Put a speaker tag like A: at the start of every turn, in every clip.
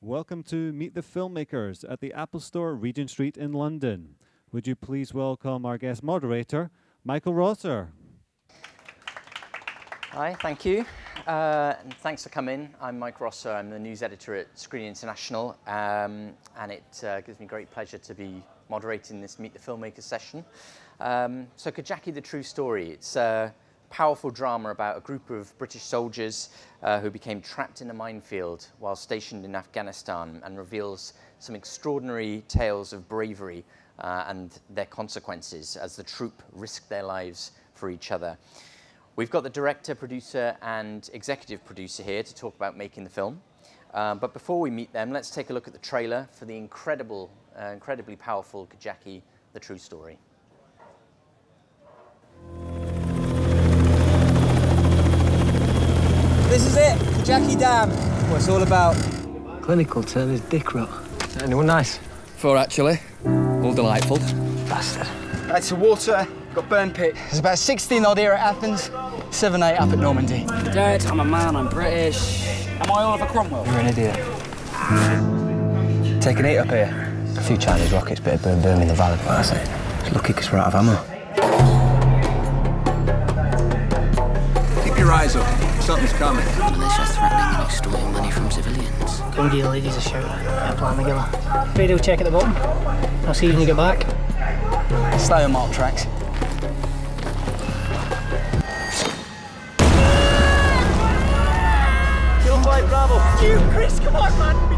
A: Welcome to Meet the Filmmakers at the Apple Store, Regent Street in London. Would you please welcome our guest moderator, Michael Rosser?
B: Hi, thank you. Uh, and thanks for coming. I'm Mike Rosser. I'm the news editor at Screen International, um, and it uh, gives me great pleasure to be moderating this Meet the Filmmakers session. Um, so, Kajaki, the true story. It's a powerful drama about a group of British soldiers uh, who became trapped in a minefield while stationed in Afghanistan, and reveals some extraordinary tales of bravery uh, and their consequences as the troop risked their lives for each other. We've got the director, producer, and executive producer here to talk about making the film. Um, but before we meet them, let's take a look at the trailer for the incredible, uh, incredibly powerful Kajaki, The True Story.
C: This is it, Jackie Dam. What it's all about.
D: Clinical term is dick rot.
C: Anyone nice?
D: Four, actually. All delightful.
C: Bastard. That's the water. Got burn pit. There's about 16 odd here at Athens, 7, 8 up at Normandy.
D: Dad, I'm a man, I'm British. Am I Oliver Cromwell?
C: You're an idiot. Taking eight up here. A few Chinese rockets, bit of burn burn in the valley, but that's it. It's lucky because we're out of ammo.
E: Keep your eyes open. Something's coming.
F: Militia threatening and extorting money from civilians.
G: Go and give the ladies a shout. Yeah, plan McGilla. Radio check at the bottom. I'll see you when you get back.
C: Stay on mark tracks. Kilo five Bravo. You, Chris, come on, man. We've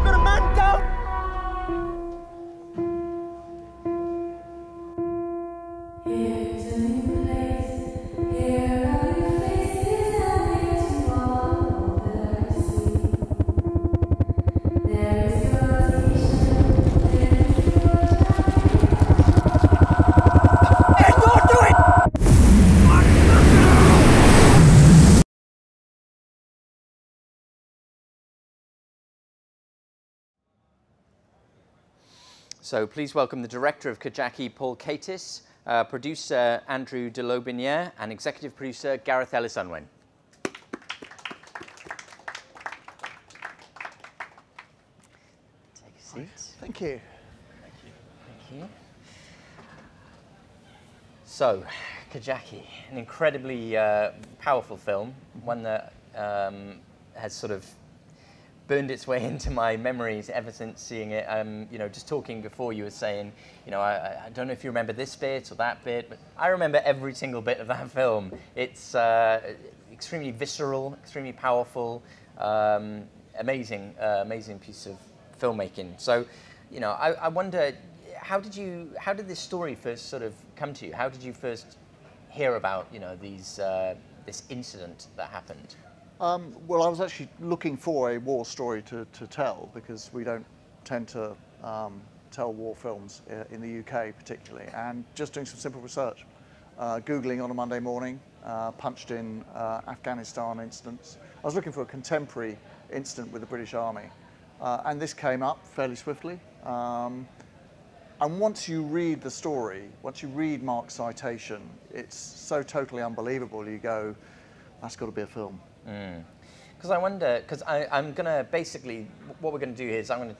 C: got a man
B: So please welcome the director of Kajaki, Paul Katis, uh, producer Andrew de Lotbiniere, and executive producer Gareth Ellis Unwin. Take a seat.
C: Thank you.
B: Thank you. So, Kajaki, an incredibly uh, powerful film, one that um, has sort of burned its way into my memories ever since seeing it. Um, you know, just talking before, you were saying, you know, I, I don't know if you remember this bit or that bit, but I remember every single bit of that film. It's uh, extremely visceral, extremely powerful, um, amazing, uh, amazing piece of filmmaking. So, you know, I, I wonder, how did you, how did this story first sort of come to you? How did you first hear about, you know, these, uh, this incident that happened?
H: Um, well, I was actually looking for a war story to, to tell because we don't tend to um, tell war films uh, in the UK particularly, and just doing some simple research. Uh, Googling on a Monday morning, uh, punched in uh, Afghanistan incidents. I was looking for a contemporary incident with the British Army, uh, and this came up fairly swiftly. Um, and once you read the story, once you read Mark's citation, it's so totally unbelievable. You go, that's got to be a film.
B: Because I wonder, because I'm going to basically, what we're going to do is I'm going to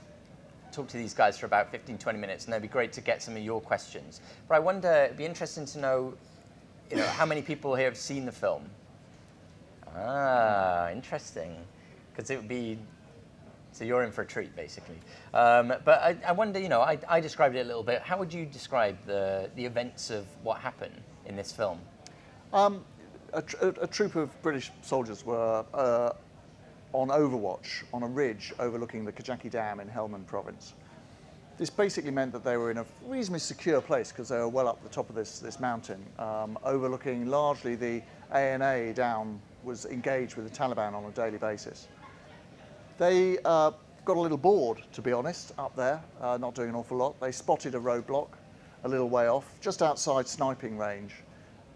B: talk to these guys for about 15, 20 minutes, and it'd be great to get some of your questions. But I wonder, it'd be interesting to know, you know, how many people here have seen the film? Ah, interesting. Because it would be, so you're in for a treat, basically. Um, but I, I wonder, you know, I, I described it a little bit. How would you describe the, the events of what happened in this film?
H: Um, a, a troop of British soldiers were uh, on overwatch on a ridge overlooking the Kajaki Dam in Helmand province. This basically meant that they were in a reasonably secure place because they were well up the top of this, this mountain, um, overlooking largely the ANA down was engaged with the Taliban on a daily basis. They uh, got a little bored, to be honest, up there, uh, not doing an awful lot. They spotted a roadblock a little way off, just outside sniping range,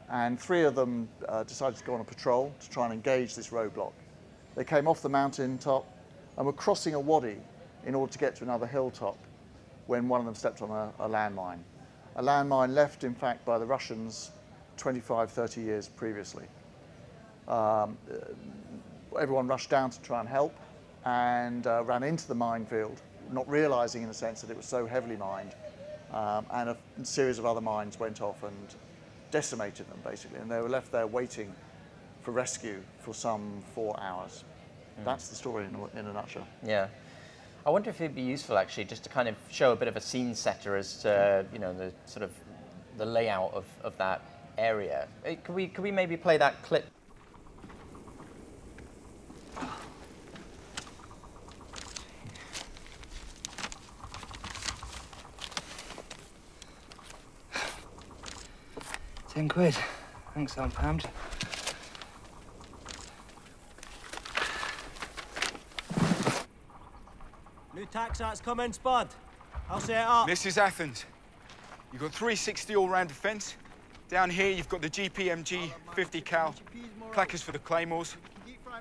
H: and three of them uh, decided to go on a patrol to try and engage this roadblock. They came off the mountain top and were crossing a wadi in order to get to another hilltop when one of them stepped on a, a landmine. A landmine left, in fact, by the Russians 25, 30 years previously. Um, uh, everyone rushed down to try and help, and uh, ran into the minefield, not realizing in a sense that it was so heavily mined. Um, and a series of other mines went off and decimated them basically, and they were left there waiting for rescue for some four hours. That's the story in a, in a nutshell.
B: Yeah. I wonder if it'd be useful actually just to kind of show a bit of a scene setter as to, you know, the sort of the layout of, of that area. Eh, Could we, could we maybe play that clip?
C: Ten quid. Thanks, I'm pumped.
I: New tax act's come in, Spud. I'll set it up.
E: This is Athens. You've got 360 all-round defence. Down here, you've got the GPMG 50 cal, clackers for the claymores.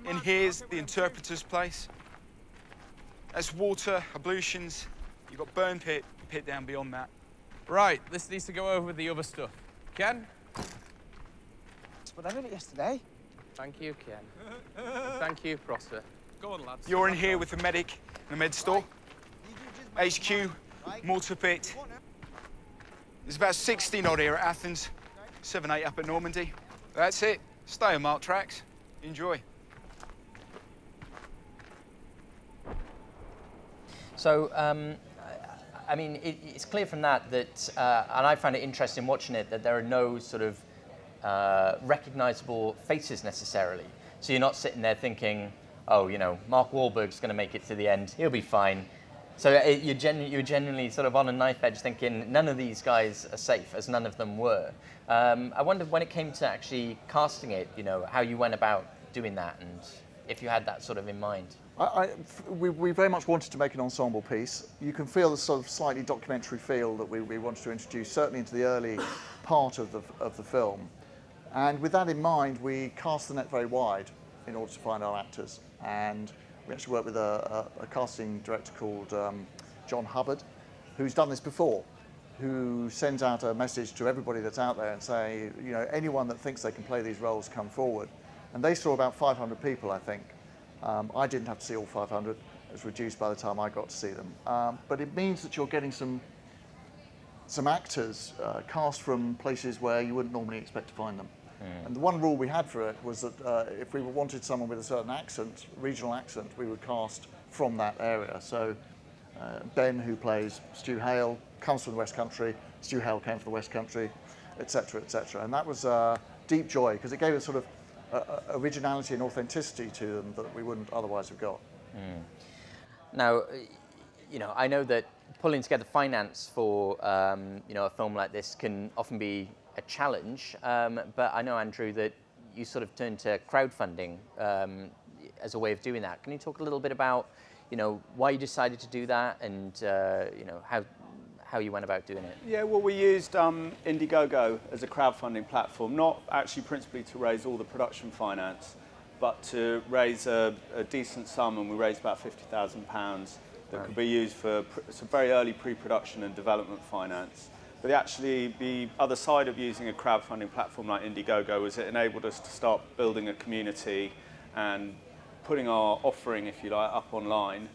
E: In here's the interpreter's place. That's water, ablutions. You've got burn pit, pit down beyond that.
J: Right, this needs to go over with the other stuff. Ken?
C: But I did it yesterday.
J: Thank you, Ken. Thank you, Prosser. Go on, lads.
E: You're in here with the medic and the med store. HQ, mortar pit. There's about 16 odd here at Athens, 7, 8 up at Normandy. That's it. Stay on mark tracks. Enjoy.
B: So, um, I I mean, it, it's clear from that that, uh, and I find it interesting watching it, that there are no sort of uh, recognizable faces necessarily. So you're not sitting there thinking, oh, you know, Mark Wahlberg's going to make it to the end, he'll be fine. So it, you're, genu- you're genuinely sort of on a knife edge thinking none of these guys are safe, as none of them were. Um, I wondered when it came to actually casting it, you know, how you went about doing that and if you had that sort of in mind.
H: I, I, we, we very much wanted to make an ensemble piece. You can feel the sort of slightly documentary feel that we, we wanted to introduce, certainly into the early part of the, of the film. And with that in mind, we cast the net very wide in order to find our actors. And we actually worked with a, a, a casting director called um, John Hubbard, who's done this before, who sends out a message to everybody that's out there and say, you know, anyone that thinks they can play these roles, come forward. And they saw about 500 people, I think. Um, I didn't have to see all 500. It was reduced by the time I got to see them. Um, but it means that you're getting some some actors uh, cast from places where you wouldn't normally expect to find them. And the one rule we had for it was that uh, if we wanted someone with a certain accent, regional accent, we would cast from that area. So uh, Ben, who plays Stu Hale, comes from the West Country. Stu Hale came from the West Country, etc., etc. And that was uh, deep joy because it gave us sort of uh, uh, originality and authenticity to them that we wouldn't otherwise have got.
B: Now, uh, you know, I know that pulling together finance for um, you know a film like this can often be a challenge. Um, but I know Andrew that you sort of turned to crowdfunding um, as a way of doing that. Can you talk a little bit about you know why you decided to do that and uh, you know how how you went about doing it?
K: Yeah, well, we used um, Indiegogo as a crowdfunding platform, not actually principally to raise all the production finance, but to raise a, a decent sum, and we raised about £50,000 that could be used for pr- some very early pre-production and development finance. But actually, the other side of using a crowdfunding platform like Indiegogo was it enabled us to start building a community and putting our offering, if you like, up online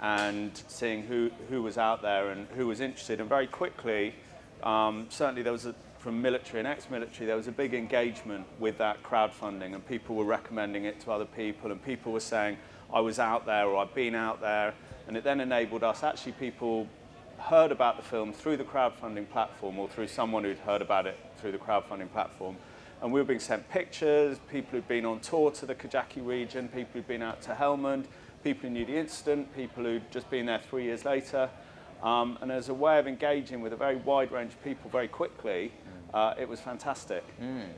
K: and seeing who, who was out there and who was interested. And very quickly, um, certainly there was a, from military and ex-military, there was a big engagement with that crowdfunding and people were recommending it to other people and people were saying, I was out there or I've been out there. And it then enabled us, actually people heard about the film through the crowdfunding platform or through someone who'd heard about it through the crowdfunding platform. And we were being sent pictures, people who'd been on tour to the Kajaki region, people who'd been out to Helmand, people who knew the incident, people who'd just been there three years later. Um, and as a way of engaging with a very wide range of people very quickly, uh, it was fantastic.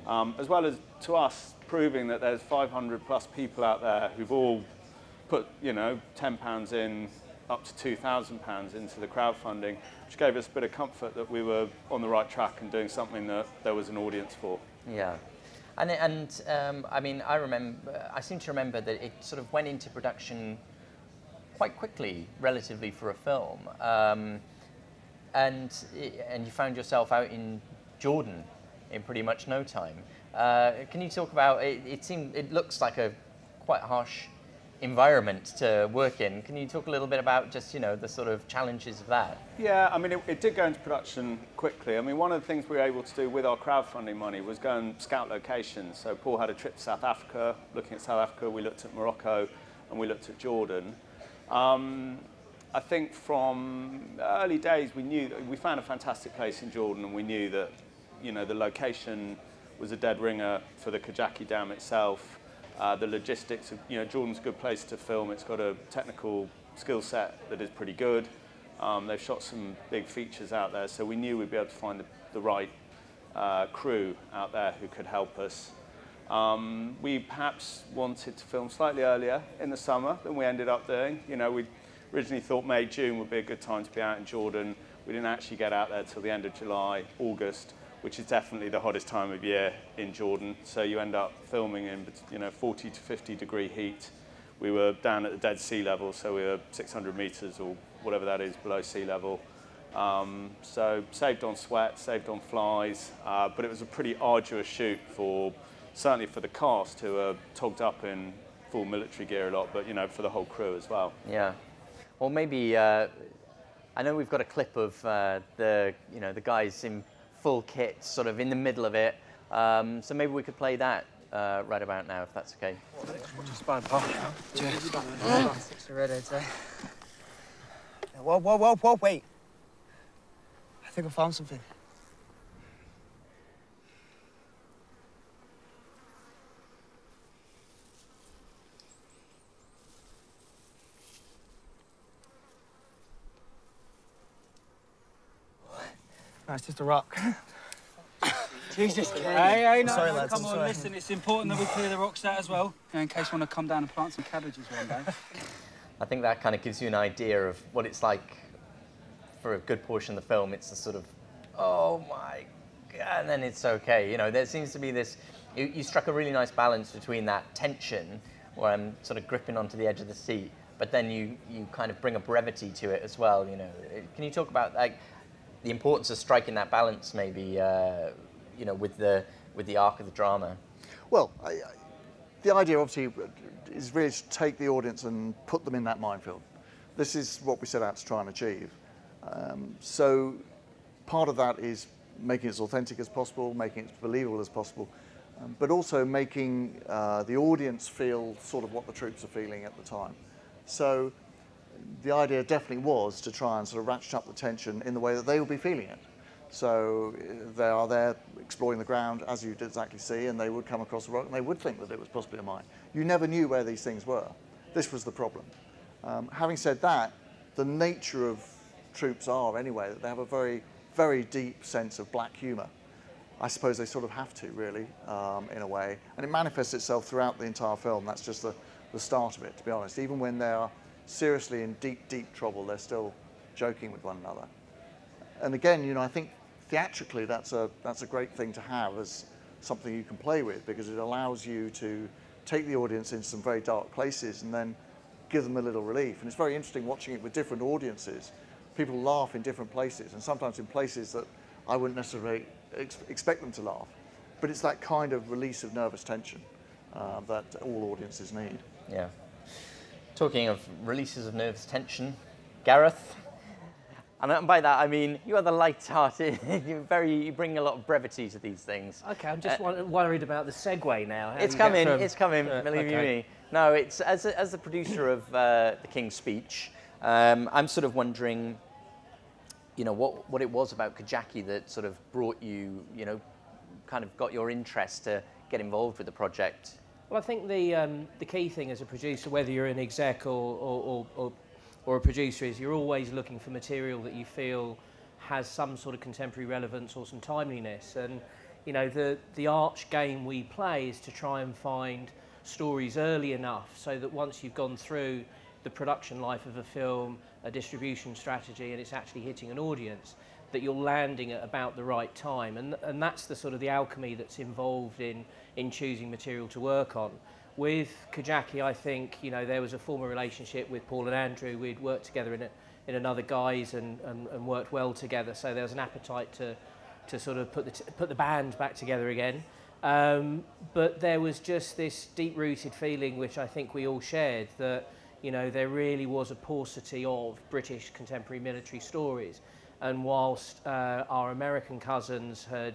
K: Um, as well as to us proving that there's 500 plus people out there who've all put, you know, 10 pounds in, up to 2,000 pounds into the crowdfunding, which gave us a bit of comfort that we were on the right track and doing something that there was an audience for.
B: Yeah. And, and um, I mean, I remember, I seem to remember that it sort of went into production quite quickly, relatively, for a film. Um, and, and you found yourself out in Jordan in pretty much no time. Uh, can you talk about, it, it seemed, it looks like a quite harsh environment to work in. Can you talk a little bit about just you know the sort of challenges of that?
K: Yeah, I mean, it, it did go into production quickly. I mean, one of the things we were able to do with our crowdfunding money was go and scout locations. So Paul had a trip to South Africa. Looking at South Africa, we looked at Morocco, and we looked at Jordan. Um, I think from early days we knew we found a fantastic place in Jordan, and we knew that you know the location was a dead ringer for the Kajaki Dam itself. Uh, the logistics, of, you know, Jordan's a good place to film. It's got a technical skill set that is pretty good. Um, they've shot some big features out there, so we knew we'd be able to find the, the right uh, crew out there who could help us. Um, we perhaps wanted to film slightly earlier in the summer than we ended up doing. You know, we originally thought May, June would be a good time to be out in Jordan. We didn't actually get out there till the end of July, August, which is definitely the hottest time of year in Jordan. So you end up filming in you know 40 to 50 degree heat. We were down at the dead sea level, so we were 600 meters or whatever that is below sea level. Um, so saved on sweat, saved on flies, uh, but it was a pretty arduous shoot for certainly for the cast who are togged up in full military gear a lot, but you know for the whole crew as well.
B: Yeah. Well, maybe uh, I know we've got a clip of uh, the you know the guys in full kit, sort of in the middle of it. Um, so maybe we could play that uh, right about now, if that's okay.
C: Whoa, whoa, whoa, whoa, wait. I think I found something. No, it's just a rock.
D: Jesus,
C: Hey,
D: Hey, hey, no,
C: Sorry,
D: no,
C: lads,
D: come
C: I'm
D: on,
C: sorry.
D: listen, it's important that we clear the rocks out as well, in case you want to come down and plant some cabbages one day.
B: I think that kind of gives you an idea of what it's like for a good portion of the film. It's a sort of, oh my god, and then it's okay. You know, there seems to be this. You, you struck a really nice balance between that tension, where I'm sort of gripping onto the edge of the seat, but then you you kind of bring a brevity to it as well. You know, can you talk about like the importance of striking that balance, maybe, uh, you know, with the with the arc of the drama?
H: Well, I, I, the idea obviously is really to take the audience and put them in that minefield. This is what we set out to try and achieve. Um, so part of that is making it as authentic as possible, making it as believable as possible, um, but also making uh, the audience feel sort of what the troops are feeling at the time. So the idea definitely was to try and sort of ratchet up the tension in the way that they would be feeling it. So uh, they are there exploring the ground, as you'd exactly see, and they would come across a rock and they would think that it was possibly a mine. You never knew where these things were. This was the problem. Um, having said that, the nature of troops are anyway that they have a very, very deep sense of black humour. I suppose they sort of have to, really, um, in a way. And it manifests itself throughout the entire film. That's just the, the start of it, to be honest. Even when they are seriously in deep, deep trouble, they're still joking with one another. And again, you know, I think theatrically that's a, that's a great thing to have as something you can play with because it allows you to take the audience into some very dark places and then give them a little relief. And it's very interesting watching it with different audiences. People laugh in different places and sometimes in places that I wouldn't necessarily ex- expect them to laugh. But it's that kind of release of nervous tension uh, that all audiences need.
B: Yeah. Talking of releases of nervous tension, Gareth. And by that I mean you are the light-hearted. you very you bring a lot of brevity to these things.
L: Okay, I'm just
B: Uh,
L: worried about the segue now.
B: It's coming.
L: from-
B: It's coming.
L: Uh,
B: believe
L: okay.
B: me. No, it's as a, as the producer of uh, the King's Speech. Um, I'm sort of wondering, you know, what what it was about Kajaki that sort of brought you, you know, kind of got your interest to get involved with the project.
L: Well, I think the um, the key thing as a producer, whether you're an exec or or, or, or a producer, is you're always looking for material that you feel has some sort of contemporary relevance or some timeliness. And you know, the the arch game we play is to try and find stories early enough so that once you've gone through the production life of a film, a distribution strategy, and it's actually hitting an audience, that you're landing at about the right time. And, and that's the sort of the alchemy that's involved in, in choosing material to work on. With Kajaki, I think, you know, there was a former relationship with Paul and Andrew. We'd worked together in, a, in another guise and, and, and worked well together. So there was an appetite to, to sort of put the, put the band back together again. Um, but there was just this deep-rooted feeling, which I think we all shared, that you know there really was a paucity of British contemporary military stories. And whilst uh, our American cousins had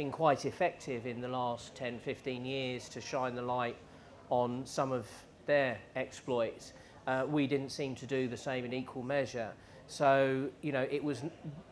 L: been quite effective in the last 10, 15 years to shine the light on some of their exploits, uh, we didn't seem to do the same in equal measure. So, you know, it, was,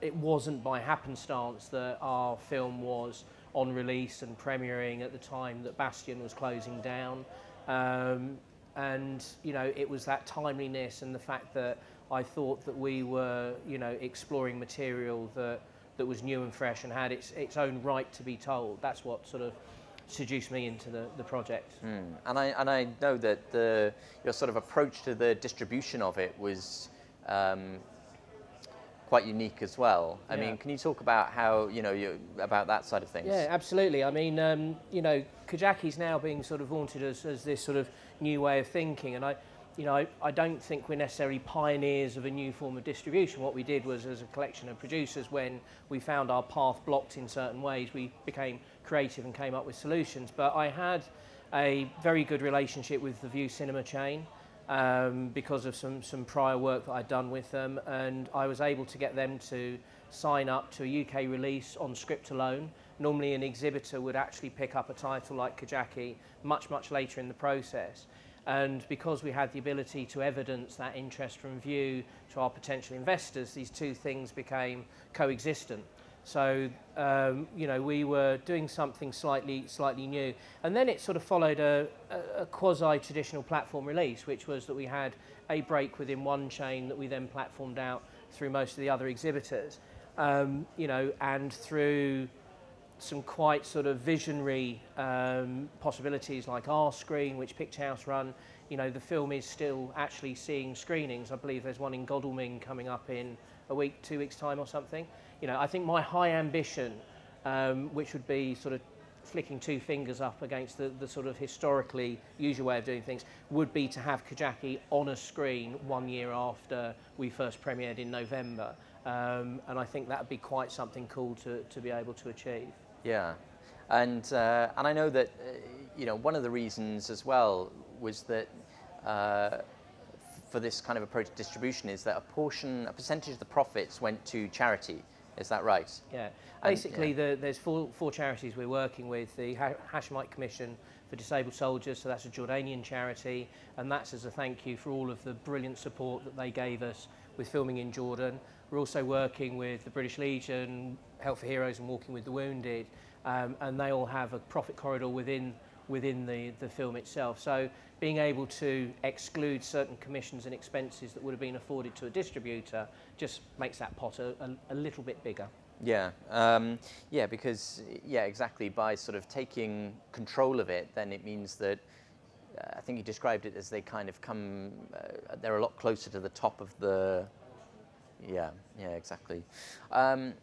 L: it wasn't by happenstance that our film was on release and premiering at the time that Bastion was closing down. Um, and, you know, it was that timeliness and the fact that I thought that we were, you know, exploring material that, that was new and fresh and had its, its own right to be told. That's what sort of seduced me into the, the project.
B: Mm. And, I, and I know that the, your sort of approach to the distribution of it was um, quite unique as well. I
L: Yeah.
B: mean, can you talk about how, you know, you, about that side of things?
L: Yeah, absolutely. I mean, um, you know, Kajaki's now being sort of vaunted as, as this sort of new way of thinking, and I, you know, I, don't think we're necessarily pioneers of a new form of distribution. What we did was, as a collection of producers, when we found our path blocked in certain ways, we became creative and came up with solutions. But I had a very good relationship with the Vue Cinema chain um, because of some, some prior work that I'd done with them, and I was able to get them to sign up to a UK release on script alone. Normally, an exhibitor would actually pick up a title like Kajaki much, much later in the process. And because we had the ability to evidence that interest from Vue to our potential investors, these two things became coexistent. So, um, you know, we were doing something slightly, slightly new. And then it sort of followed a, a, a quasi-traditional platform release, which was that we had a break within one chain that we then platformed out through most of the other exhibitors. Um, you know, and through some quite sort of visionary um, possibilities like our screen, which Picture House run. You know, the film is still actually seeing screenings. I believe there's one in Godalming coming up in a week, two weeks' time or something. You know, I think my high ambition, um, which would be sort of flicking two fingers up against the, the sort of historically usual way of doing things, would be to have Kajaki on a screen one year after we first premiered in November. Um, and I think that would be quite something cool to, to be able to achieve.
B: Yeah, and uh, and I know that uh, you know one of the reasons as well was that uh, for this kind of approach to distribution is that a portion, a percentage of the profits went to charity. Is that right?
L: Yeah.
B: And-
L: Basically, the, there's four, four charities we're working with. The ha- Hashemite Commission for Disabled Soldiers, so that's a Jordanian charity, and that's as a thank you for all of the brilliant support that they gave us with filming in Jordan. We're also working with the British Legion, Help for Heroes, and Walking with the Wounded, um, and they all have a profit corridor within within the, the film itself. So being able to exclude certain commissions and expenses that would have been afforded to a distributor just makes that pot a, a, a little bit bigger.
B: Yeah, um, yeah, because yeah, exactly. By sort of taking control of it, then it means that uh, I think you described it as they kind of come. Uh, they're a lot closer to the top of the. Yeah, yeah, exactly. Um,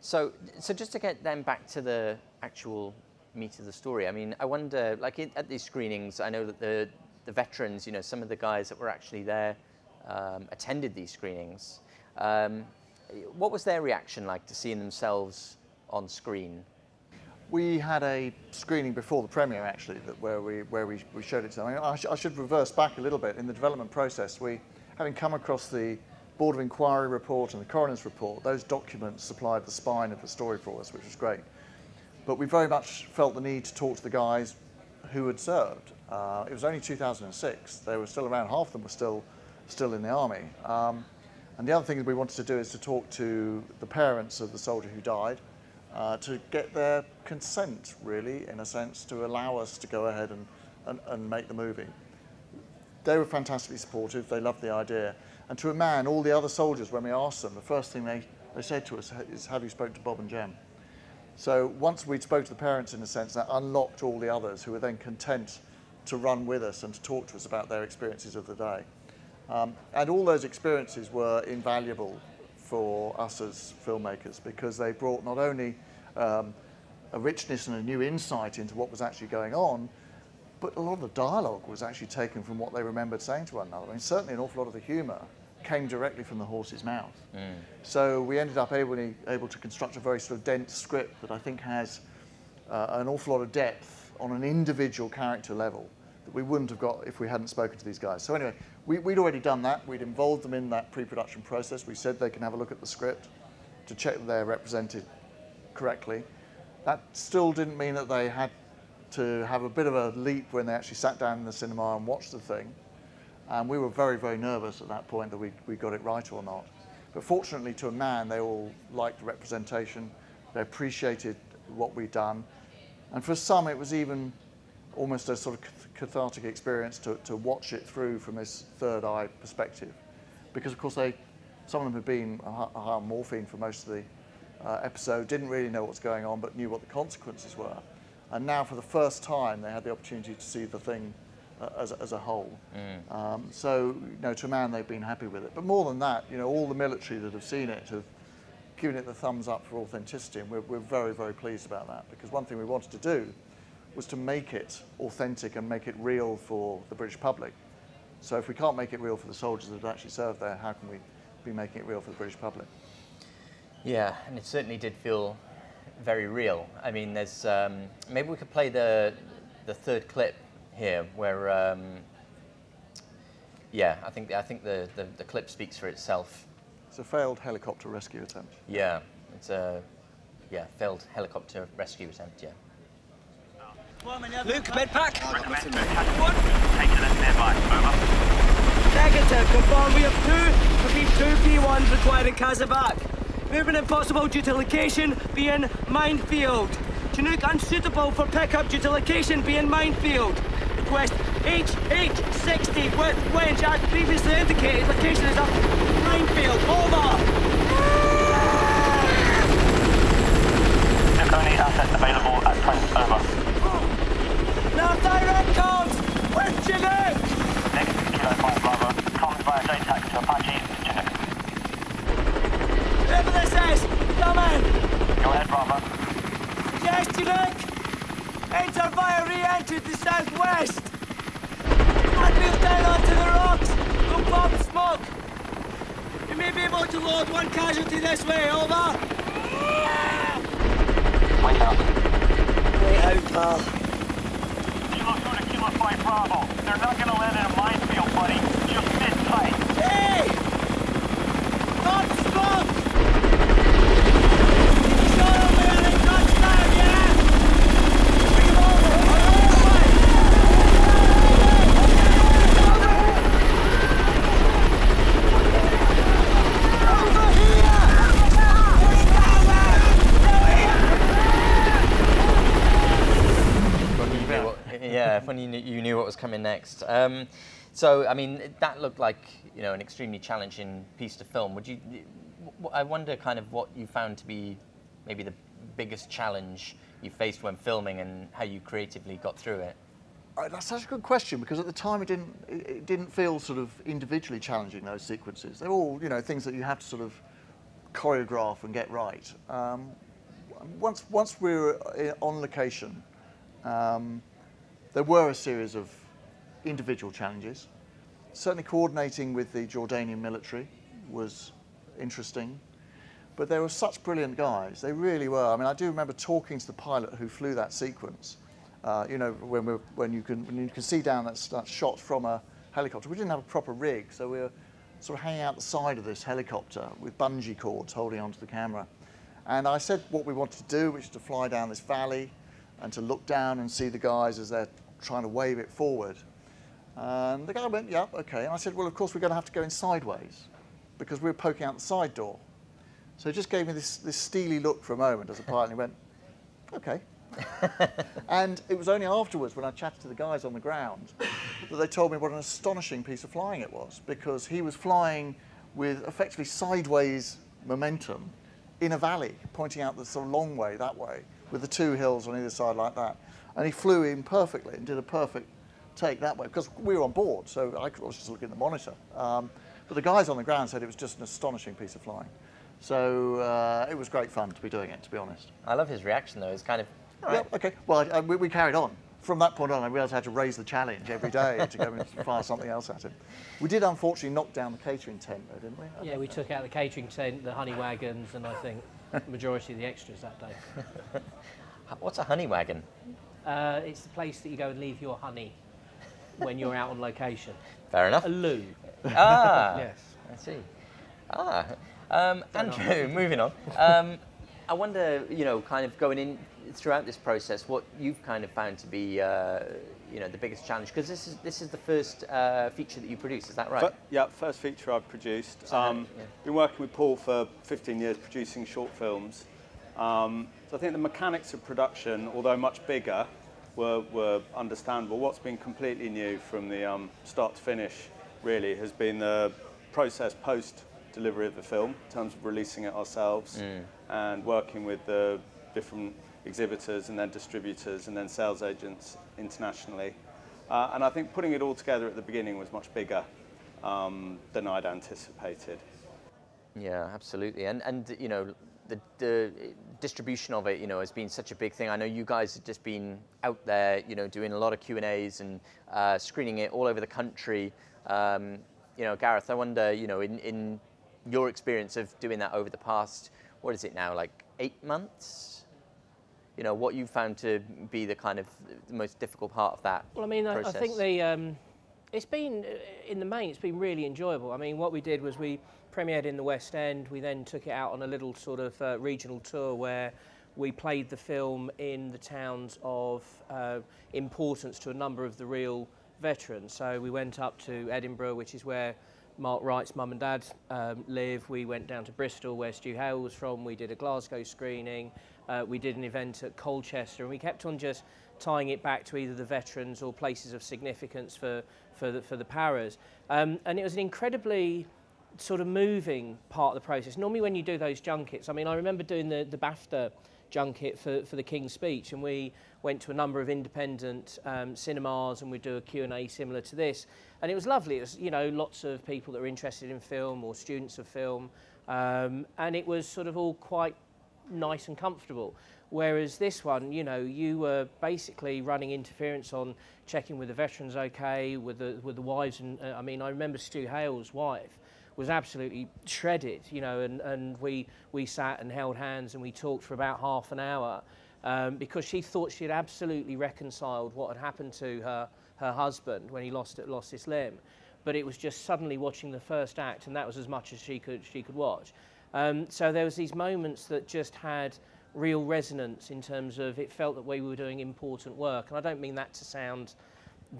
B: so, so just to get then back to the actual meat of the story. I mean, I wonder, like at these screenings, I know that the the veterans, you know, some of the guys that were actually there um, attended these screenings. Um, what was their reaction like to seeing themselves on screen?
H: We had a screening before the premiere, actually, that where we where we, we showed it to them. I, sh- I should reverse back a little bit in the development process. We, having come across the Board of Inquiry report and the coroner's report, those documents supplied the spine of the story for us, which was great. But we very much felt the need to talk to the guys who had served. Uh, it was only 2006; they were still around. Half of them were still still in the army. Um, and the other thing we wanted to do is to talk to the parents of the soldier who died, uh, to get their consent, really, in a sense, to allow us to go ahead and, and, and make the movie. They were fantastically supportive, they loved the idea. And to a man, all the other soldiers, when we asked them, the first thing they, they said to us is, Have you spoken to Bob and Jem? So once we spoke to the parents, in a sense, that unlocked all the others who were then content to run with us and to talk to us about their experiences of the day. Um, and all those experiences were invaluable for us as filmmakers because they brought not only um, a richness and a new insight into what was actually going on, but a lot of the dialogue was actually taken from what they remembered saying to one another. I mean, certainly an awful lot of the humour came directly from the horse's mouth. So we ended up able, able to construct a very sort of dense script that I think has uh, an awful lot of depth on an individual character level that we wouldn't have got if we hadn't spoken to these guys. So anyway, we, we'd already done that. We'd involved them in that pre-production process. We said they can have a look at the script to check that they're represented correctly. That still didn't mean that they had to have a bit of a leap when they actually sat down in the cinema and watched the thing. And we were very, very nervous at that point that we, we got it right or not. But fortunately, to a man, they all liked the representation. They appreciated what we'd done. And for some, it was even almost a sort of cathartic experience to, to watch it through from this third eye perspective. Because, of course, they, some of them had been on morphine for most of the uh, episode, didn't really know what was going on, but knew what the consequences were. And now, for the first time, they had the opportunity to see the thing uh, as, as a whole.
B: Mm.
H: Um, so, you know, to a man, they've been happy with it. But more than that, you know, all the military that have seen it have given it the thumbs up for authenticity, and we're, we're very, very pleased about that. Because one thing we wanted to do was to make it authentic and make it real for the British public. So if we can't make it real for the soldiers that have actually served there, how can we be making it real for the British public?
B: Yeah, and it certainly did feel very real. I mean, there's um, maybe we could play the the third clip here, where um, yeah, I think I think the, the, the clip speaks for itself.
H: It's a failed helicopter rescue attempt.
B: Yeah, it's a yeah failed helicopter rescue attempt. Yeah.
I: Luke, med pack.
M: Taking a standby. Over.
I: Negative. Confirm we have two, repeat two P1s required in Kazabak. Movement impossible due to location being minefield. Chinook unsuitable for pickup due to location being minefield. Request HH60 with winch as previously indicated. Location is a minefield. Over.
M: Look, only assets available at Trent. Over.
I: Now direct comms with Chinook.
M: Negative Kilo 5 Bravo. Comms via JTAC to Apache Chinook.
I: Whoever this is, come in.
M: Go ahead, Bravo.
I: Yes, Chinook. Enter via re-entry to southwest. And move down onto the rocks. Go pop smoke. You may be able to load one casualty this way, over.
M: Wait out.
I: Wait out, pal.
M: Kilo 2 to Kilo 5 Bravo. They're not going to land in a minefield, buddy. Just sit tight.
I: Hey! Pop smoke! Show them where they touchdown, yeah? Bring 'em over. Over,
B: When you knew what, yeah, when you knew, you knew what was coming next. Um, so, I mean, that looked like you know an extremely challenging piece to film. Would you? I wonder, kind of, what you found to be maybe the biggest challenge you faced when filming, and how you creatively got through it.
H: Uh, that's such a good question because at the time it didn't it, it didn't feel sort of individually challenging those sequences. They're all you know things that you have to sort of choreograph and get right. Um, once once we were on location, um, there were a series of individual challenges. Certainly coordinating with the Jordanian military was interesting. But they were such brilliant guys. They really were. I mean, I do remember talking to the pilot who flew that sequence. Uh, you know, when, when, you can, when you can see down that, that shot from a helicopter. We didn't have a proper rig, so we were sort of hanging out the side of this helicopter with bungee cords holding onto the camera. And I said what we wanted to do, which is to fly down this valley and to look down and see the guys as they're trying to wave it forward. And the guy went, yeah, okay. And I said, well, of course, we're going to have to go in sideways because we're poking out the side door. So he just gave me this, this steely look for a moment as a pilot, and he went, okay. and it was only afterwards when I chatted to the guys on the ground that they told me what an astonishing piece of flying it was because he was flying with effectively sideways momentum in a valley, pointing out the sort of long way that way with the two hills on either side like that. And he flew in perfectly and did a perfect take that way because we were on board, so I could- was just looking at the monitor. Um, but the guys on the ground said it was just an astonishing piece of flying. So uh, it was great fun to be doing it, to be honest.
B: I love his reaction though. It's kind of
H: Yeah, okay. Well, I, I, we, we carried on. From that point on, I realised I had to raise the challenge every day to go and fire something else at him. We did unfortunately knock down the catering tent, though, didn't we?
L: Yeah, we took out the catering tent, the honey wagons, and I think the majority of the extras that day.
B: What's a honey wagon?
L: Uh, it's the place that you go and leave your honey when you're out on location.
B: Fair enough.
L: A loo.
B: Ah,
L: Yes.
B: I see. Ah, um,
L: Don't.
B: Andrew, moving on. Um, I wonder, you know, kind of going in throughout this process, what you've kind of found to be, uh, you know, the biggest challenge because this is this is the first uh, feature that you produced. Is that right?
K: Fir- yeah, first feature I've produced.
B: So how-
K: Um,
B: yeah.
K: Been working with Paul for 15 years producing short films. Um, so I think the mechanics of production, although much bigger, were, were understandable. What's been completely new from the um, start to finish, really, has been the process post delivery of the film in terms of releasing it ourselves
B: Mm.
K: and working with the different exhibitors and then distributors and then sales agents internationally. Uh, and I think putting it all together at the beginning was much bigger um, than I'd anticipated.
B: Yeah, absolutely. And and you know, the the distribution of it, you know, has been such a big thing. I know you guys have just been out there, you know, doing a lot of Q and A's and uh, screening it all over the country. Um, you know, Gareth, I wonder, you know, in in your experience of doing that over the past, what is it now, like eight months? You know, what you found to be the kind of the most difficult part of that
L: Well, I mean, I, I think the um, it's been uh, in the main, it's been really enjoyable. I mean, what we did was we premiered in the West End. We then took it out on a little sort of uh, regional tour where we played the film in the towns of uh, importance to a number of the real veterans. So we went up to Edinburgh, which is where Mark Wright's mum and dad um, live. We went down to Bristol, where Stu Hale was from. We did a Glasgow screening. Uh, we did an event at Colchester, and we kept on just tying it back to either the veterans or places of significance for, for, the, for the paras. Um, and it was an incredibly sort of moving part of the process. Normally when you do those junkets, I mean, I remember doing the, the BAFTA junket for, for the King's Speech, and we went to a number of independent um, cinemas, and we do a Q&A similar to this. And it was lovely. It was, you know, lots of people that were interested in film or students of film, um, and it was sort of all quite nice and comfortable. Whereas this one, you know, you were basically running interference on checking with the veterans okay, with the with the wives, and uh, I mean, I remember Stu Hale's wife was absolutely shredded, you know, and, and we we sat and held hands and we talked for about half an hour um, because she thought she had absolutely reconciled what had happened to her her husband when he lost lost his limb, but it was just suddenly watching the first act, and that was as much as she could she could watch. Um, so there was these moments that just had real resonance in terms of it felt that we were doing important work. And I don't mean that to sound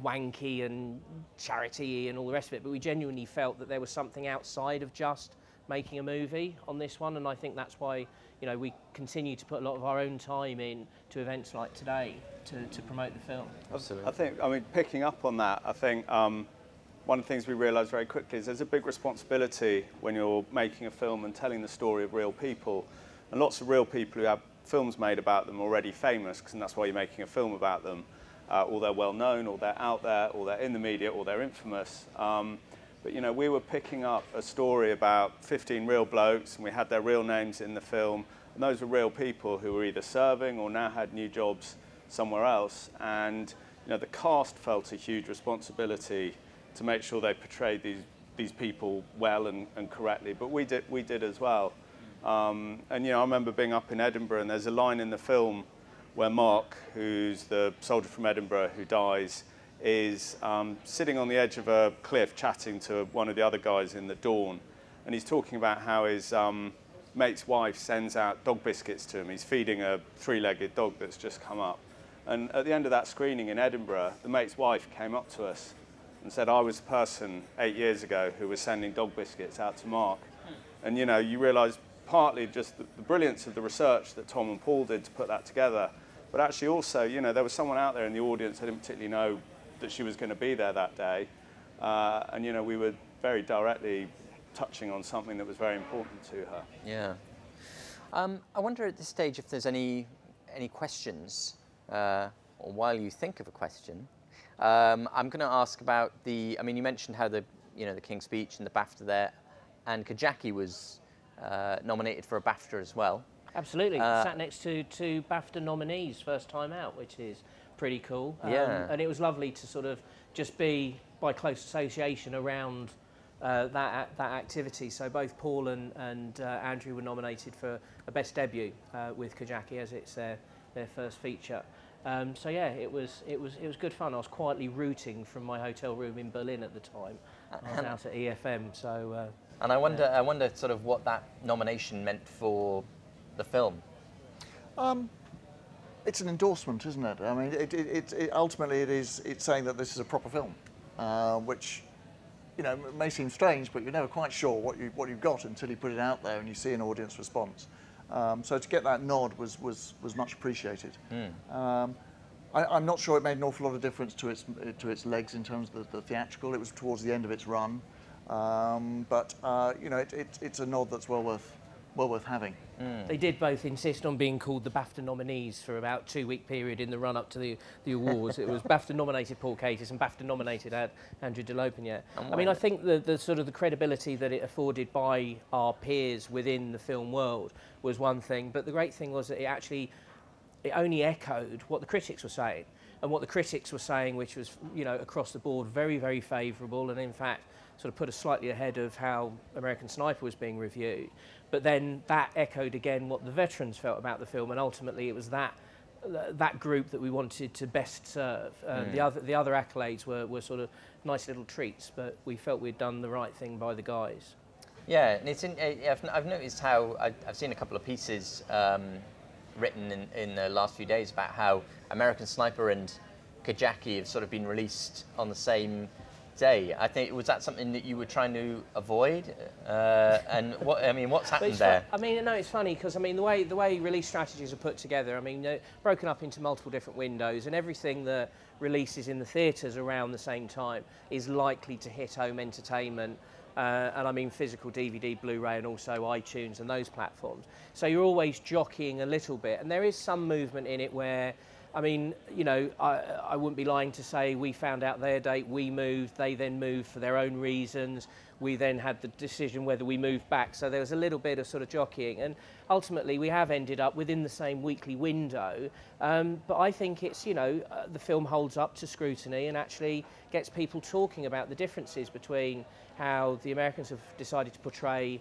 L: wanky and charity and all the rest of it, but we genuinely felt that there was something outside of just making a movie on this one. And I think that's why, you know, we continue to put a lot of our own time in to events like today to, to promote the film. Absolutely.
K: I think, I mean, picking up on that, I think um, one of the things we realised very quickly is there's a big responsibility when you're making a film and telling the story of real people. And lots of real people who have films made about them already famous, 'cause- and that's why you're making a film about them, uh, or they're well known, or they're out there, or they're in the media, or they're infamous. Um, but you know, we were picking up a story about 15 real blokes, and we had their real names in the film, and those were real people who were either serving or now had new jobs somewhere else. And you know, the cast felt a huge responsibility to make sure they portrayed these these people well and, and correctly. But we did we did as well. Um, and you know, I remember being up in Edinburgh, and there's a line in the film where Mark, who's the soldier from Edinburgh who dies, is um, sitting on the edge of a cliff chatting to one of the other guys in the dawn, and he's talking about how his um, mate's wife sends out dog biscuits to him. He's feeding a three-legged dog that's just come up. And at the end of that screening in Edinburgh, the mate's wife came up to us and said, I was the person eight years ago who was sending dog biscuits out to Mark. And you know, you realise partly just the, the brilliance of the research that Tom and Paul did to put that together, but actually also, you know, there was someone out there in the audience I didn't particularly know that she was going to be there that day. Uh, and you know, we were very directly touching on something that was very important to her.
B: Yeah. Um, I wonder at this stage if there's any any questions, uh, or while you think of a question, um, I'm going to ask about the. I mean, you mentioned how the you know the King's Speech and the BAFTA there, and Kajaki was uh, nominated for a BAFTA as well.
L: Absolutely.
B: Uh,
L: Sat next to two BAFTA nominees first time out, which is pretty cool. Um,
B: Yeah.
L: And it was lovely to sort of just be by close association around uh, that that activity. So both Paul and, and uh, Andrew were nominated for a best debut uh, with Kajaki, as it's their their first feature. Um, so yeah, it was it was it was good fun. I was quietly rooting from my hotel room in Berlin at the time. I was out at EFM, so. Uh,
B: And I wonder, I wonder sort of what that nomination meant for the film.
H: Um, it's an endorsement, isn't it? I mean, it, it, it, it ultimately it is. It's saying that this is a proper film, uh, which you know may seem strange, but you're never quite sure what you what you've got until you put it out there and you see an audience response. Um, so to get that nod was was was much appreciated. Um, I, I'm not sure it made an awful lot of difference to its to its legs in terms of the, the theatrical. It was towards the end of its run, um, but uh, you know it, it, it's a nod that's well worth well worth having. Mm.
L: They did both insist on being called the BAFTA nominees for about two week period in the run up to the, the awards. it was BAFTA nominated Paul Katis and BAFTA nominated Ad- Andrew De Lotbiniere. I mean, I think the, the sort of the credibility that it afforded by our peers within the film world was one thing, but the great thing was that it actually it only echoed what the critics were saying. And what the critics were saying, which was, you know, across the board, very, very favourable, and in fact, sort of put us slightly ahead of how American Sniper was being reviewed. But then that echoed again what the veterans felt about the film, and ultimately it was that that group that we wanted to best serve. The
B: Mm.
L: other the other accolades were, were sort of nice little treats, but we felt we'd done the right thing by the guys.
B: Yeah, and it's in, uh, I've, I've noticed how I've seen a couple of pieces um, written in, in the last few days about how American Sniper and Kajaki have sort of been released on the same day. I think was that something that you were trying to avoid? Uh, and what I mean, what's happened there?
L: I mean, no, it's funny because I mean the way the way release strategies are put together. I mean, they're broken up into multiple different windows, and everything that releases in the theatres around the same time is likely to hit home entertainment. Uh, and I mean physical DVD, Blu-ray, and also iTunes and those platforms. So you're always jockeying a little bit, and there is some movement in it where. I mean, you know, I, I wouldn't be lying to say we found out their date, we moved, they then moved for their own reasons. We then had the decision whether we moved back. So there was a little bit of sort of jockeying. And ultimately, we have ended up within the same weekly window. Um, but I think it's, you know, uh, the film holds up to scrutiny and actually gets people talking about the differences between how the Americans have decided to portray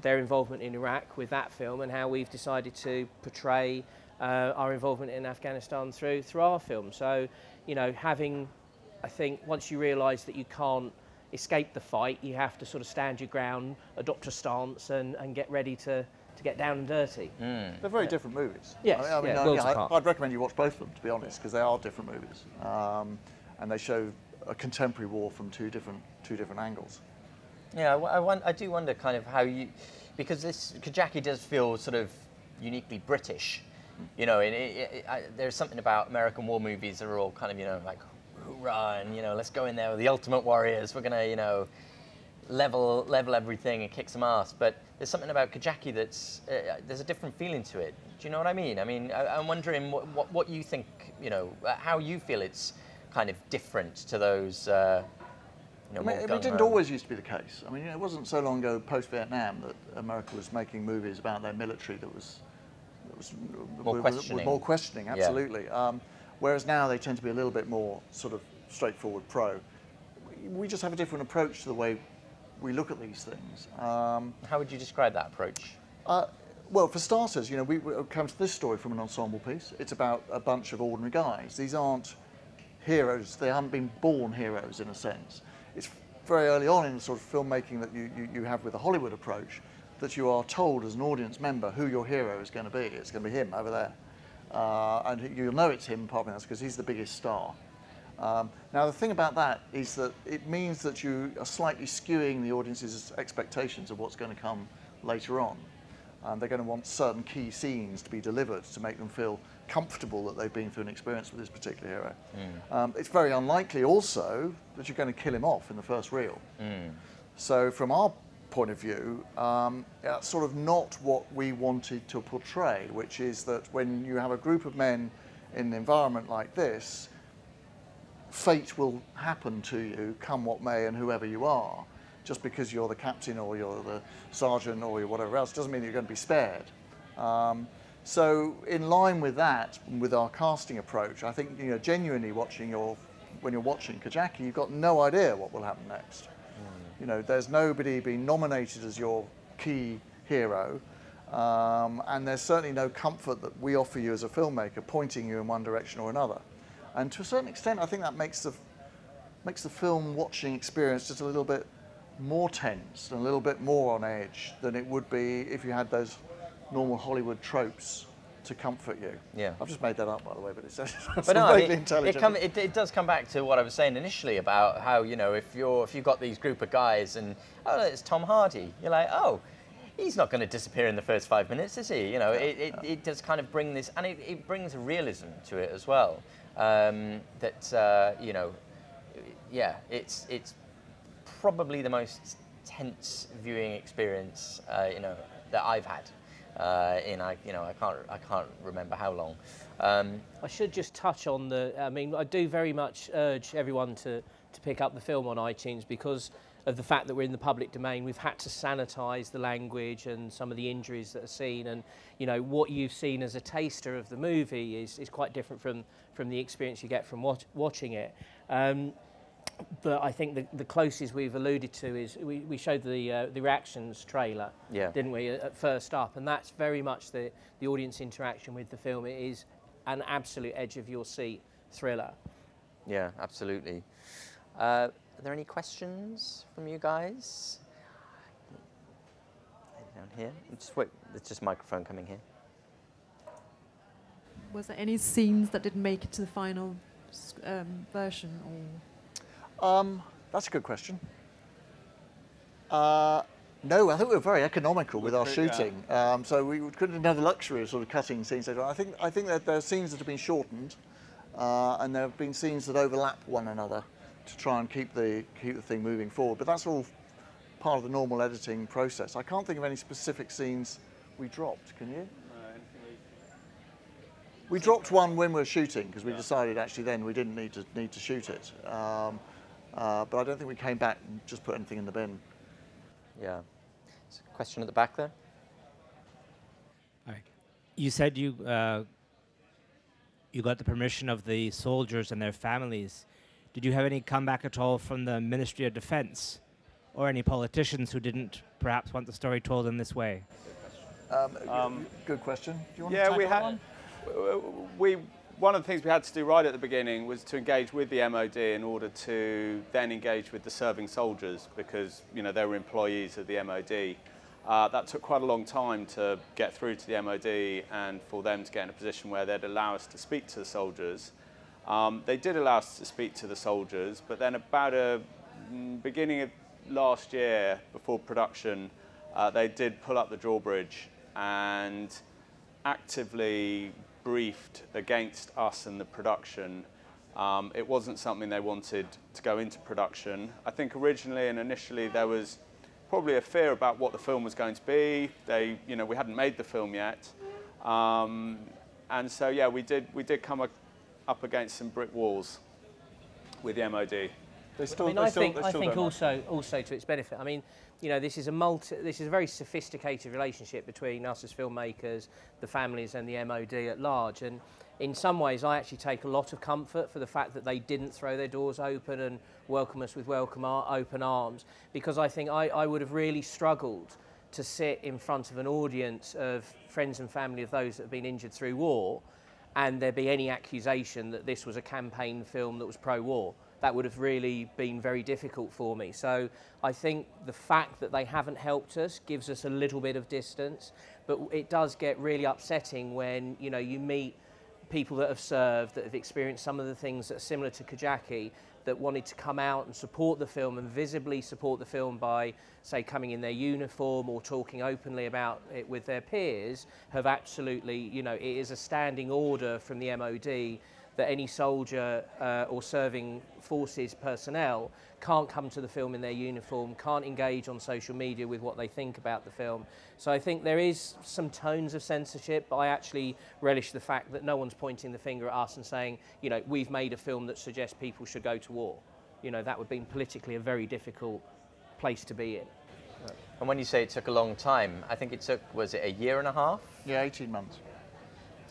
L: their involvement in Iraq with that film and how we've decided to portray uh, our involvement in Afghanistan through through our film. So, you know, having, I think, once you realise that you can't escape the fight, you have to sort of stand your ground, adopt a stance, and, and get ready to, to get down and dirty.
H: They're very different movies.
L: Yes,
H: I mean, I mean,
L: yeah, worlds
H: yeah,
L: apart.
H: I, would recommend you watch both of them, to be honest, because they are different movies, um, and they show a contemporary war from two different two different angles.
B: Yeah, I, w- I, won- I do wonder kind of how you, because this Kajaki does feel sort of uniquely British, you know. And it, it, I, there's something about American war movies that are all kind of you know like hoorah and you know let's go in there with the ultimate warriors. We're gonna you know level level everything and kick some ass. But there's something about Kajaki that's uh, there's a different feeling to it. Do you know what I mean? I mean, I, I'm wondering what, what what you think. You know, uh, how you feel it's kind of different to those. Uh, you know,
H: I mean, it didn't always used to be the case. I mean, it wasn't so long ago, post-Vietnam, that America was making movies about their military that was
B: More
H: was- was
B: questioning.
H: more questioning,
B: Yeah.
H: absolutely. Um, whereas now they tend to be a little bit more sort of straightforward pro. We- We just have a different approach to the way we look at these things. Um,
B: How would you describe that approach?
H: uh, well, for starters, you know, we, we come to this story from an ensemble piece. It's about a bunch of ordinary guys. These aren't heroes. They haven't been born heroes in a sense. It's very early on in the sort of filmmaking that you, you, you have with the Hollywood approach that you are told as an audience member who your hero is going to be. It's going to be him over there. Uh, and you'll know it's him, that's because he's the biggest star. Um, now, the thing about that is that it means that you are slightly skewing the audience's expectations of what's going to come later on. And they're going to want certain key scenes to be delivered to make them feel comfortable that they've been through an experience with this particular hero. Um, it's very unlikely also that you're going to kill him off in the first reel. So, from our point of view, um, that's sort of not what we wanted to portray, which is that when you have a group of men in an environment like this, fate will happen to you, come what may, and whoever you are. Just because you're the captain or you're the sergeant or you're whatever else doesn't mean you're going to be spared. Um, so, in line with that, with our casting approach, I think you know genuinely watching your when you're watching Kajaki, you've got no idea what will happen next. You know, there's nobody being nominated as your key hero. Um, and there's certainly no comfort that we offer you as a filmmaker, pointing you in one direction or another. And to a certain extent, I think that makes the makes the film watching experience just a little bit more tense and a little bit more on edge than it would be if you had those normal Hollywood tropes to comfort you.
B: Yeah.
H: I've just made that up, by the way, but it's, it's
B: but no, I
H: vaguely
B: mean,
H: intelligent.
B: it, come, it, it does come back to what I was saying initially about how you know if you're if you've got these group of guys and oh it's Tom Hardy, you're like oh he's not going to disappear in the first five minutes, is he? You know, it, it, it does kind of bring this and it, it brings a realism to it as well. Um, that uh, you know, yeah, it's it's probably the most tense viewing experience uh, you know that I've had. Uh, in I, you know, I can't, I can't remember how long. Um,
L: I should just touch on the. I mean, I do very much urge everyone to to pick up the film on iTunes because of the fact that we're in the public domain. We've had to sanitise the language and some of the injuries that are seen, and you know what you've seen as a taster of the movie is is quite different from from the experience you get from watch, watching it. Um, but I think the, the closest we've alluded to is we, we showed the uh, the reactions trailer,
B: Yeah.
L: didn't we, at first up, and that's very much the the audience interaction with the film. It is an absolute edge of your seat thriller.
B: yeah, absolutely. Uh, are there any questions from you guys? Down here. Just wait. There's just a microphone coming here.
N: Was there any scenes that didn't make it to the final um, version, or
H: Um, that's a good question. Uh, no, I think we were very economical with our
K: yeah.
H: shooting, um, so we couldn't have the luxury of sort of cutting scenes. I think I think that there are scenes that have been shortened, uh, and there have been scenes that overlap one another to try and keep the keep the thing moving forward. But that's all part of the normal editing process. I can't think of any specific scenes we dropped. Can you? We dropped one when we were shooting because we decided actually then we didn't need to need to shoot it. Um, uh, but I don't think we came back and just put anything in the bin.
B: Yeah. There's a question at the back there.
O: You said you uh, you got the permission of the soldiers and their families. Did you have any comeback at all from the Ministry of Defense or any politicians who didn't perhaps want the story told in this way?
H: Um, good question. Do you want
K: yeah,
H: to tackle
K: we had.
H: one?
K: We one of the things we had to do right at the beginning was to engage with the MOD in order to then engage with the serving soldiers because you know they were employees of the MOD. Uh, that took quite a long time to get through to the MOD and for them to get in a position where they'd allow us to speak to the soldiers. Um, they did allow us to speak to the soldiers, but then about a mm, beginning of last year, before production, uh, they did pull up the drawbridge and actively briefed against us and the production. Um, it wasn't something they wanted to go into production. I think originally and initially there was probably a fear about what the film was going to be. They, you know, we hadn't made the film yet, um, and so yeah, we did we did come up against some brick walls with the MOD.
H: They
L: I mean, I think, I think also, also to its benefit. I mean, you know, this is a multi, this is a very sophisticated relationship between us as filmmakers, the families, and the MOD at large. And in some ways, I actually take a lot of comfort for the fact that they didn't throw their doors open and welcome us with welcome ar- open arms, because I think I, I would have really struggled to sit in front of an audience of friends and family of those that have been injured through war and there be any accusation that this was a campaign film that was pro-war. That would have really been very difficult for me. So I think the fact that they haven't helped us gives us a little bit of distance, but it does get really upsetting when you know you meet people that have served, that have experienced some of the things that are similar to Kajaki, that wanted to come out and support the film and visibly support the film by, say, coming in their uniform or talking openly about it with their peers, have absolutely, you know, it is a standing order from the MOD that any soldier uh, or serving forces personnel can't come to the film in their uniform, can't engage on social media with what they think about the film. So I think there is some tones of censorship, but I actually relish the fact that no one's pointing the finger at us and saying, you know, we've made a film that suggests people should go to war. You know, that would be politically a very difficult place to be in.
B: And when you say it took a long time, I think it took, was it a year and a half?
H: Yeah, 18 months.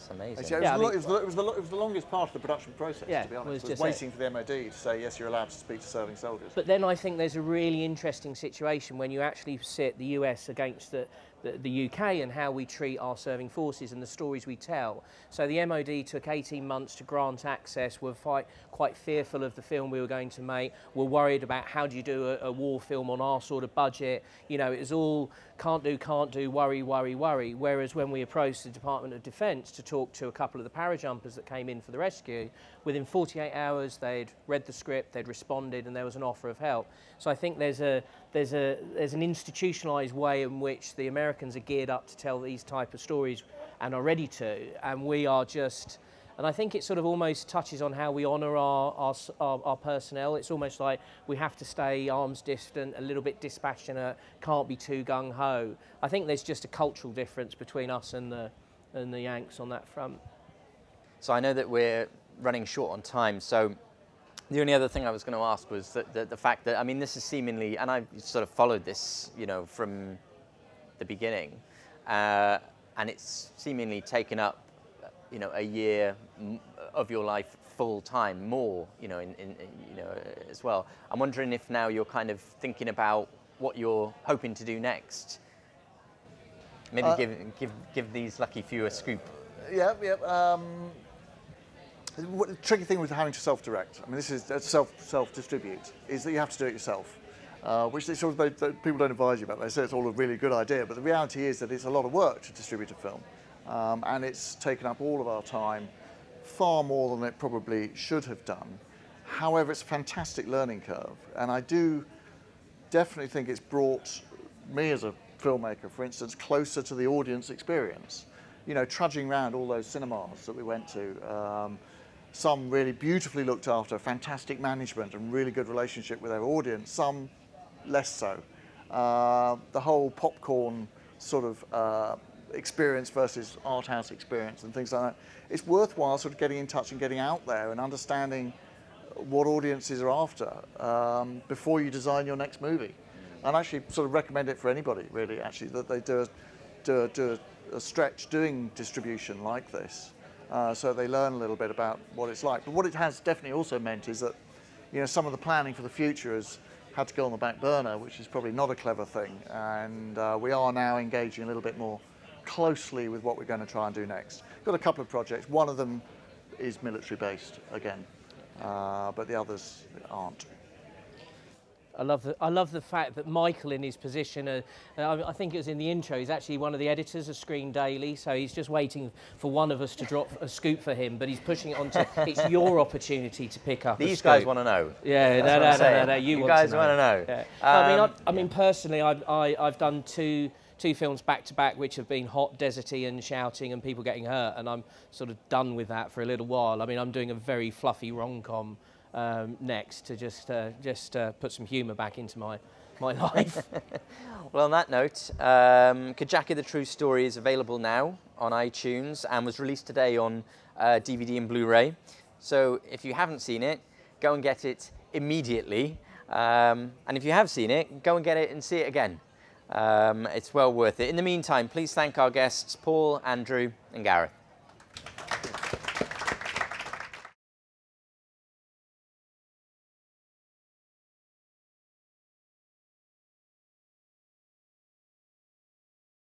B: It's amazing.
H: Actually, it, was the, lo- it, was the, it, was the, it was the longest part of the production process,
L: Yeah,
H: to be
L: was
H: honest. Was
L: just
H: waiting for the MOD to say, yes, you're allowed to speak to serving soldiers.
L: But then I think there's a really interesting situation when you actually sit the US against the, the, the UK and how we treat our serving forces and the stories we tell. So the MOD took 18 months to grant access, were quite, quite fearful of the film we were going to make, were worried about how do you do a, a war film on our sort of budget. You know, it was all can't do, can't do, worry, worry, worry. Whereas when we approached the Department of Defence to talk to a couple of the parajumpers that came in for the rescue, within 48 hours they'd read the script, they'd responded, and there was an offer of help. So I think there's a there's a there's an institutionalised way in which the Americans are geared up to tell these type of stories and are ready to, and we are just. And I think it sort of almost touches on how we honour our, our, our, our, personnel. It's almost like we have to stay arms distant, a little bit dispassionate, can't be too gung ho. I think there's just a cultural difference between us and the, and the Yanks on that front.
B: So I know that we're running short on time, so the only other thing I was going to ask was that, that the fact that, I mean, this is seemingly, and I've sort of followed this, you know, from the beginning, uh, and it's seemingly taken up, you know, a year of your life full time, more, you know, in, in, you know, as well. I'm wondering if now you're kind of thinking about what you're hoping to do next. Maybe uh, give, give, give these lucky few a scoop.
H: Yeah, yeah. Um, the tricky thing with having to self-direct, I mean, this is self self-distribute, is that you have to do it yourself. Uh, which sort of, they, people don't advise you about. They say it's all a really good idea, but the reality is that it's a lot of work to distribute a film, um, and it's taken up all of our time, far more than it probably should have done. However, it's a fantastic learning curve, and I do definitely think it's brought me as a filmmaker, for instance, closer to the audience experience. You know, trudging around all those cinemas that we went to. Um, some really beautifully looked after, fantastic management and really good relationship with their audience, some less so. Uh, the whole popcorn sort of uh, experience versus art house experience and things like that. It's worthwhile sort of getting in touch and getting out there and understanding what audiences are after um, before you design your next movie. And actually sort of recommend it for anybody really actually that they do a, do a, do a stretch doing distribution like this uh, so they learn a little bit about what it's like. But what it has definitely also meant is that you know, some of the planning for the future has had to go on the back burner, which is probably not a clever thing. And uh, we are now engaging a little bit more closely with what we're going to try and do next. Got a couple of projects. One of them is military based again, uh, but the others aren't.
L: I love the, I love the fact that Michael in his position, uh, uh, I think it was in the intro, he's actually one of the editors of Screen Daily, so he's just waiting for one of us to drop a scoop for him, but he's pushing it on to, it's your opportunity to pick up
B: These guys want to know.
L: Yeah, no, no, no, no, no, you,
B: you
L: want
B: guys want to know.
L: Yeah. Um, I mean, I, I mean, personally, I, I, I've done two two films back to back which have been hot, deserty and shouting and people getting hurt and I'm sort of done with that for a little while. I mean, I'm doing a very fluffy rom-com um, next to just uh, just uh, put some humour back into my my life.
B: well, on that note, um, Kajaki the True Story is available now on iTunes and was released today on uh, DVD and Blu-ray. So if you haven't seen it, go and get it immediately. Um, and if you have seen it, go and get it and see it again. Um, it's well worth it. In the meantime, please thank our guests, Paul, Andrew, and Gareth.